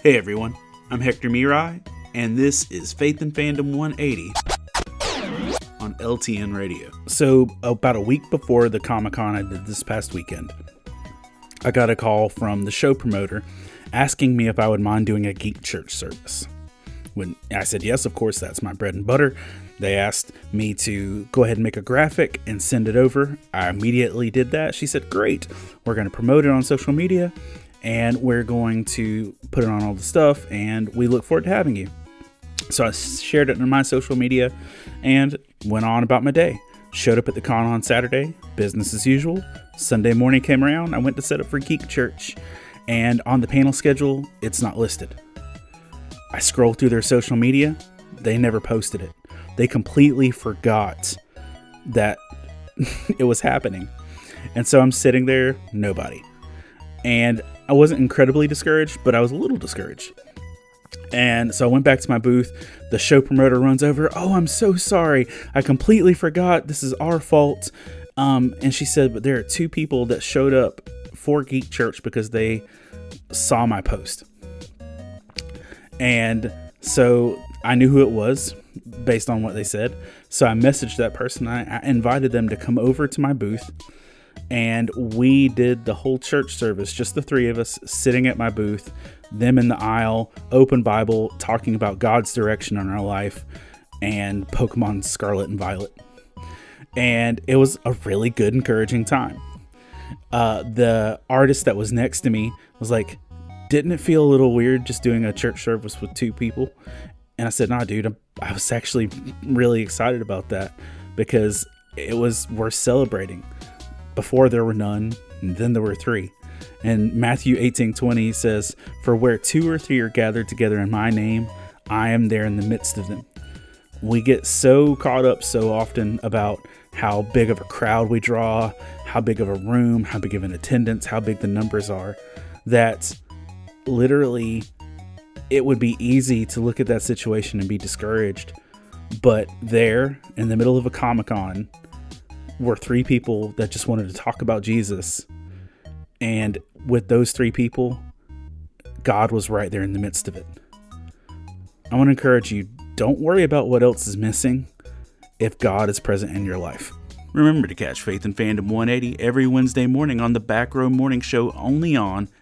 Hey everyone, I'm Hector Mirai, and this is Faith and Fandom 180 on LTN Radio. So, about a week before the Comic Con I did this past weekend, I got a call from the show promoter asking me if I would mind doing a Geek Church service. When I said yes, of course, that's my bread and butter. They asked me to go ahead and make a graphic and send it over. I immediately did that. She said, Great, we're going to promote it on social media and we're going to put it on all the stuff and we look forward to having you. So I shared it on my social media and went on about my day. Showed up at the con on Saturday, business as usual. Sunday morning came around, I went to set up for Geek Church, and on the panel schedule, it's not listed. I scrolled through their social media, they never posted it. They completely forgot that it was happening. And so I'm sitting there, nobody. And I wasn't incredibly discouraged, but I was a little discouraged. And so I went back to my booth. The show promoter runs over. Oh, I'm so sorry. I completely forgot. This is our fault. Um, and she said, but there are two people that showed up for Geek Church because they saw my post. And so I knew who it was based on what they said. So I messaged that person. I, I invited them to come over to my booth and we did the whole church service, just the three of us sitting at my booth, them in the aisle, open Bible, talking about God's direction on our life, and Pokemon Scarlet and Violet. And it was a really good, encouraging time. Uh, the artist that was next to me was like, Didn't it feel a little weird just doing a church service with two people? And I said, Nah, dude, I'm, I was actually really excited about that because it was worth celebrating before there were none, and then there were three. And Matthew 18 20 says, For where two or three are gathered together in my name, I am there in the midst of them. We get so caught up so often about how big of a crowd we draw, how big of a room, how big of an attendance, how big the numbers are, that literally it would be easy to look at that situation and be discouraged. But there, in the middle of a Comic Con, were three people that just wanted to talk about Jesus. And with those three people, God was right there in the midst of it. I want to encourage you don't worry about what else is missing if God is present in your life. Remember to catch Faith and Fandom 180 every Wednesday morning on the Back Row Morning Show only on